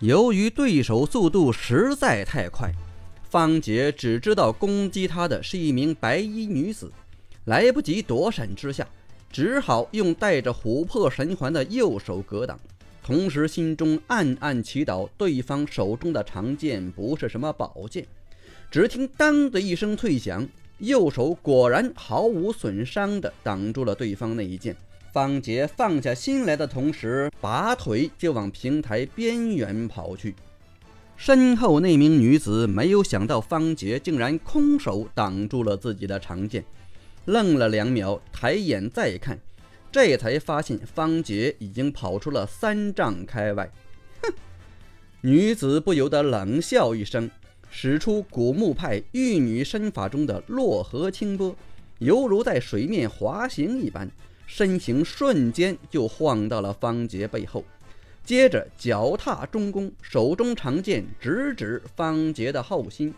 由于对手速度实在太快，方杰只知道攻击他的是一名白衣女子，来不及躲闪之下，只好用带着琥珀神环的右手格挡，同时心中暗暗祈祷对方手中的长剑不是什么宝剑。只听“当”的一声脆响，右手果然毫无损伤地挡住了对方那一剑。方杰放下心来的同时，拔腿就往平台边缘跑去。身后那名女子没有想到方杰竟然空手挡住了自己的长剑，愣了两秒，抬眼再看，这才发现方杰已经跑出了三丈开外。哼！女子不由得冷笑一声，使出古墓派玉女身法中的洛河清波，犹如在水面滑行一般。身形瞬间就晃到了方杰背后，接着脚踏中弓，手中长剑直指方杰的后心。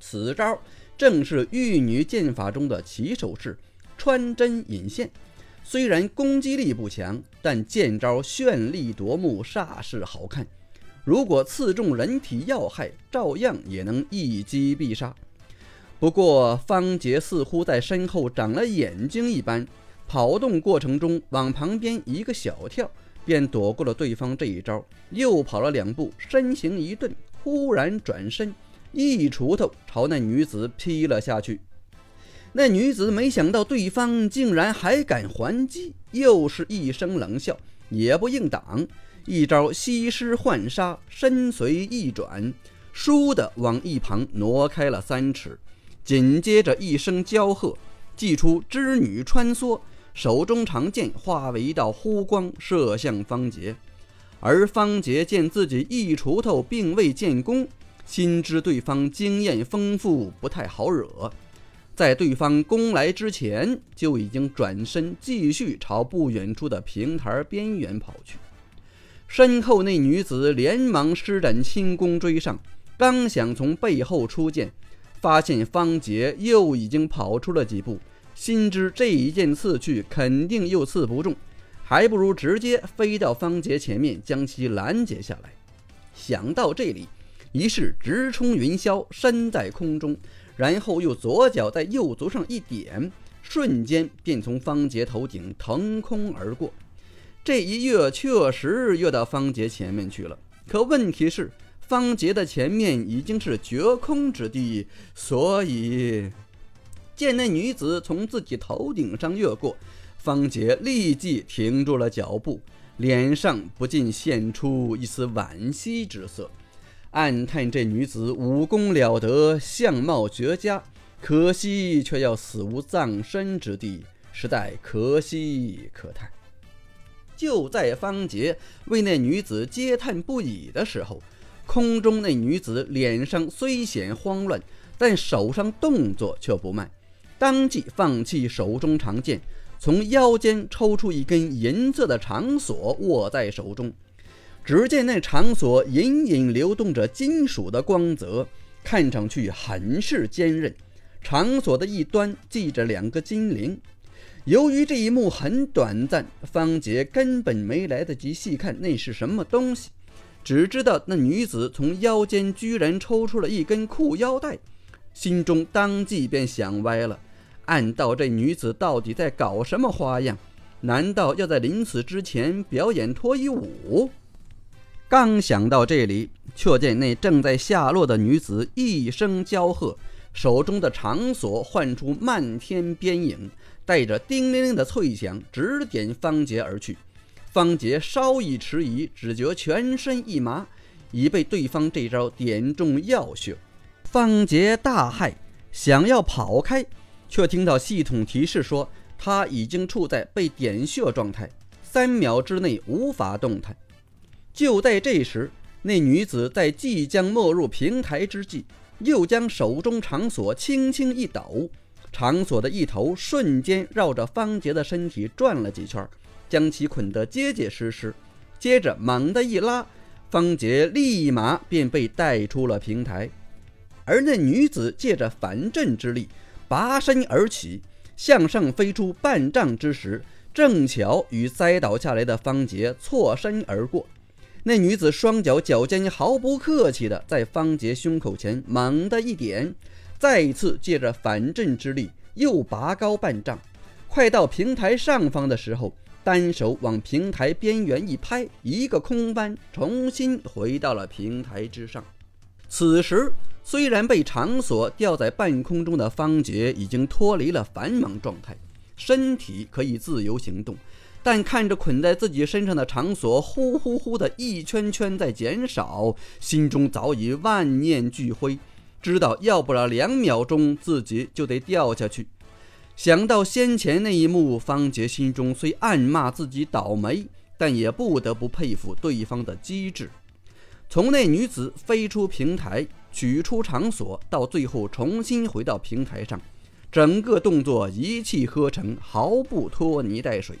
此招正是玉女剑法中的起手式——穿针引线。虽然攻击力不强，但剑招绚丽夺目，煞是好看。如果刺中人体要害，照样也能一击必杀。不过，方杰似乎在身后长了眼睛一般。跑动过程中，往旁边一个小跳，便躲过了对方这一招。又跑了两步，身形一顿，忽然转身，一锄头朝那女子劈了下去。那女子没想到对方竟然还敢还击，又是一声冷笑，也不应挡，一招西施浣纱，身随一转，倏地往一旁挪开了三尺。紧接着一声娇喝，祭出织女穿梭。手中长剑化为一道弧光，射向方杰。而方杰见自己一锄头并未建功，心知对方经验丰富，不太好惹，在对方攻来之前，就已经转身继续朝不远处的平台边缘跑去。身后那女子连忙施展轻功追上，刚想从背后出剑，发现方杰又已经跑出了几步。心知这一剑刺去，肯定又刺不中，还不如直接飞到方杰前面，将其拦截下来。想到这里，于是直冲云霄，身在空中，然后又左脚在右足上一点，瞬间便从方杰头顶腾空而过。这一跃确实跃到方杰前面去了，可问题是，方杰的前面已经是绝空之地，所以。见那女子从自己头顶上越过，方杰立即停住了脚步，脸上不禁现出一丝惋惜之色，暗叹这女子武功了得，相貌绝佳，可惜却要死无葬身之地，实在可惜可叹。就在方杰为那女子嗟叹不已的时候，空中那女子脸上虽显慌乱，但手上动作却不慢。当即放弃手中长剑，从腰间抽出一根银色的长锁，握在手中。只见那长锁隐隐流动着金属的光泽，看上去很是坚韧。长锁的一端系着两个金铃。由于这一幕很短暂，方杰根本没来得及细看那是什么东西，只知道那女子从腰间居然抽出了一根裤腰带。心中当即便想歪了，暗道这女子到底在搞什么花样？难道要在临死之前表演脱衣舞？刚想到这里，却见那正在下落的女子一声娇喝，手中的长锁唤出漫天边影，带着叮铃铃的脆响，直点方杰而去。方杰稍一迟疑，只觉全身一麻，已被对方这招点中要穴。方杰大骇，想要跑开，却听到系统提示说他已经处在被点穴状态，三秒之内无法动弹。就在这时，那女子在即将没入平台之际，又将手中长锁轻轻一抖，长锁的一头瞬间绕着方杰的身体转了几圈，将其捆得结结实实。接着猛地一拉，方杰立马便被带出了平台。而那女子借着反震之力拔身而起，向上飞出半丈之时，正巧与栽倒下来的方杰错身而过。那女子双脚脚尖毫不客气地在方杰胸口前猛地一点，再一次借着反震之力又拔高半丈，快到平台上方的时候，单手往平台边缘一拍，一个空翻，重新回到了平台之上。此时，虽然被长锁吊在半空中的方杰已经脱离了繁忙状态，身体可以自由行动。但看着捆在自己身上的长锁呼呼呼的一圈圈在减少，心中早已万念俱灰，知道要不了两秒钟自己就得掉下去。想到先前那一幕，方杰心中虽暗骂自己倒霉，但也不得不佩服对方的机智。从那女子飞出平台，取出长锁，到最后重新回到平台上，整个动作一气呵成，毫不拖泥带水。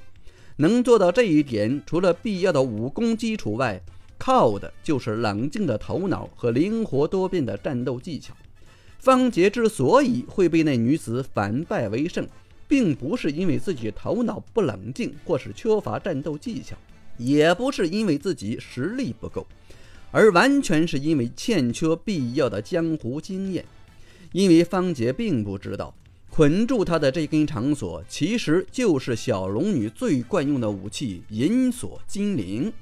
能做到这一点，除了必要的武功基础外，靠的就是冷静的头脑和灵活多变的战斗技巧。方杰之所以会被那女子反败为胜，并不是因为自己头脑不冷静，或是缺乏战斗技巧，也不是因为自己实力不够，而完全是因为欠缺必要的江湖经验。因为方杰并不知道。捆住他的这根长索，其实就是小龙女最惯用的武器——银锁金铃。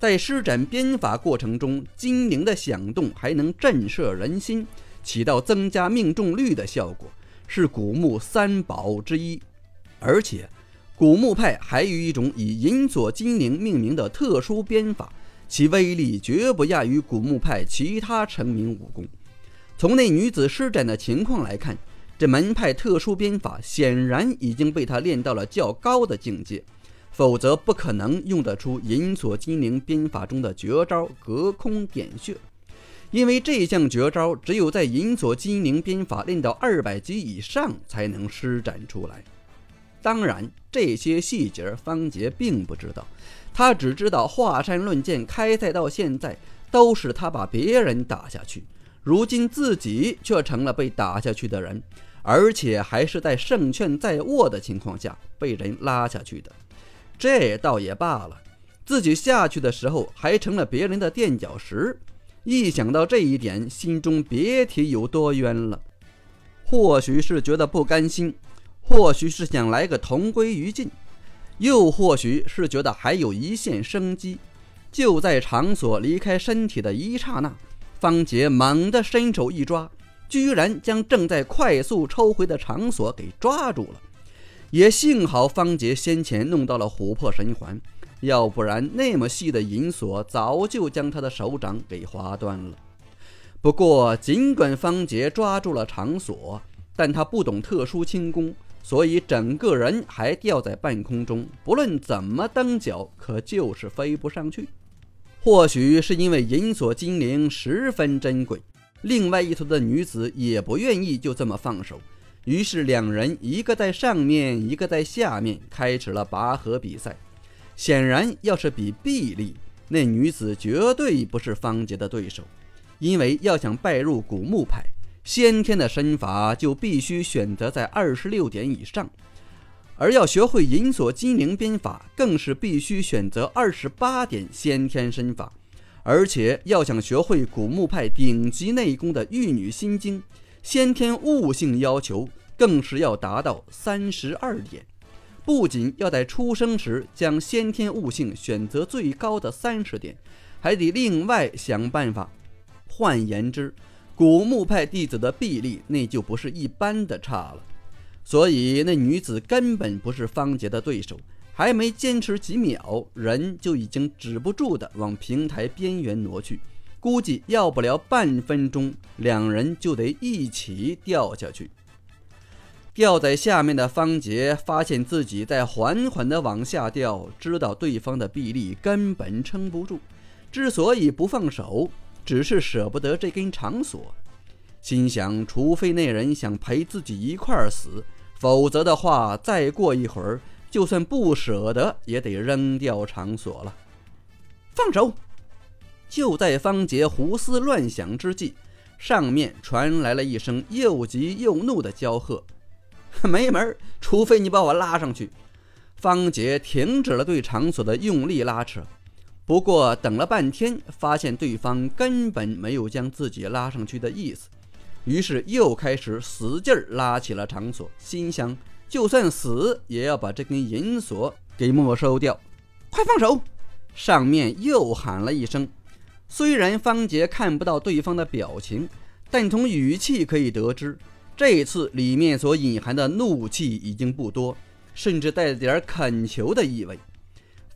在施展鞭法过程中，金铃的响动还能震慑人心，起到增加命中率的效果，是古墓三宝之一。而且，古墓派还有一种以银锁金铃命名的特殊鞭法，其威力绝不亚于古墓派其他成名武功。从那女子施展的情况来看，这门派特殊鞭法显然已经被他练到了较高的境界，否则不可能用得出银锁金铃鞭法中的绝招隔空点穴。因为这项绝招只有在银锁金铃鞭法练到二百级以上才能施展出来。当然，这些细节方杰并不知道，他只知道华山论剑开赛到现在都是他把别人打下去，如今自己却成了被打下去的人。而且还是在胜券在握的情况下被人拉下去的，这倒也罢了。自己下去的时候还成了别人的垫脚石，一想到这一点，心中别提有多冤了。或许是觉得不甘心，或许是想来个同归于尽，又或许是觉得还有一线生机。就在场所离开身体的一刹那，方杰猛地伸手一抓。居然将正在快速抽回的长锁给抓住了，也幸好方杰先前弄到了琥珀神环，要不然那么细的银锁早就将他的手掌给划断了。不过，尽管方杰抓住了长锁，但他不懂特殊轻功，所以整个人还吊在半空中，不论怎么蹬脚，可就是飞不上去。或许是因为银锁精灵十分珍贵。另外一头的女子也不愿意就这么放手，于是两人一个在上面，一个在下面，开始了拔河比赛。显然，要是比臂力，那女子绝对不是方杰的对手，因为要想拜入古墓派，先天的身法就必须选择在二十六点以上，而要学会银锁金灵鞭法，更是必须选择二十八点先天身法。而且要想学会古墓派顶级内功的玉女心经，先天悟性要求更是要达到三十二点。不仅要在出生时将先天悟性选择最高的三十点，还得另外想办法。换言之，古墓派弟子的臂力那就不是一般的差了。所以那女子根本不是方杰的对手。还没坚持几秒，人就已经止不住的往平台边缘挪去。估计要不了半分钟，两人就得一起掉下去。掉在下面的方杰发现自己在缓缓的往下掉，知道对方的臂力根本撑不住。之所以不放手，只是舍不得这根长锁，心想：除非那人想陪自己一块儿死，否则的话，再过一会儿。就算不舍得，也得扔掉长锁了。放手！就在方杰胡思乱想之际，上面传来了一声又急又怒的娇喝：“ 没门！除非你把我拉上去！”方杰停止了对长锁的用力拉扯，不过等了半天，发现对方根本没有将自己拉上去的意思，于是又开始使劲拉起了长锁，心想就算死也要把这根银锁给没收掉。快放手！上面又喊了一声。虽然方杰看不到对方的表情，但从语气可以得知，这次里面所隐含的怒气已经不多，甚至带着点恳求的意味。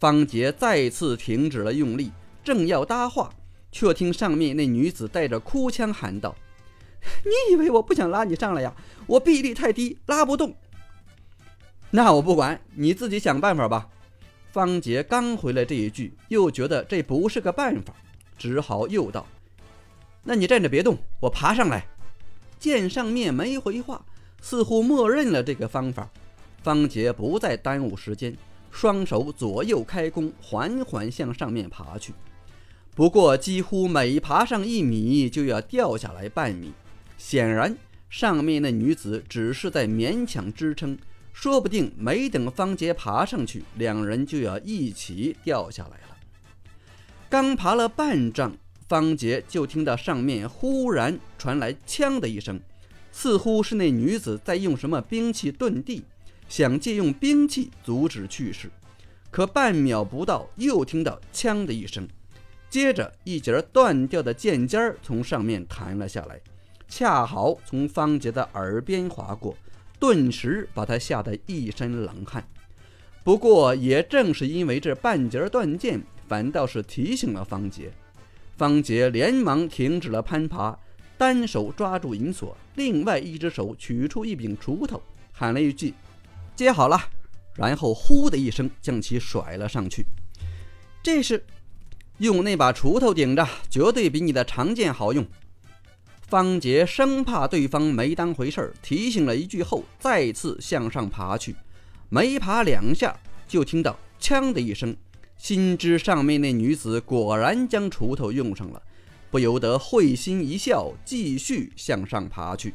方杰再次停止了用力，正要搭话，却听上面那女子带着哭腔喊道：“你以为我不想拉你上来呀？我臂力太低，拉不动。那我不管，你自己想办法吧。”方杰刚回来这一句，又觉得这不是个办法，只好又道：“那你站着别动，我爬上来。”见上面没回话，似乎默认了这个方法，方杰不再耽误时间。双手左右开弓，缓缓向上面爬去。不过，几乎每爬上一米，就要掉下来半米。显然，上面那女子只是在勉强支撑，说不定没等方杰爬上去，两人就要一起掉下来了。刚爬了半丈，方杰就听到上面忽然传来“枪”的一声，似乎是那女子在用什么兵器遁地。想借用兵器阻止去世，可半秒不到，又听到“枪”的一声，接着一截断掉的剑尖从上面弹了下来，恰好从方杰的耳边划过，顿时把他吓得一身冷汗。不过，也正是因为这半截断剑，反倒是提醒了方杰。方杰连忙停止了攀爬，单手抓住银锁，另外一只手取出一柄锄头，喊了一句。接好了，然后呼的一声将其甩了上去。这是用那把锄头顶着，绝对比你的长剑好用。方杰生怕对方没当回事提醒了一句后，再次向上爬去。没爬两下，就听到“枪”的一声，心知上面那女子果然将锄头用上了，不由得会心一笑，继续向上爬去。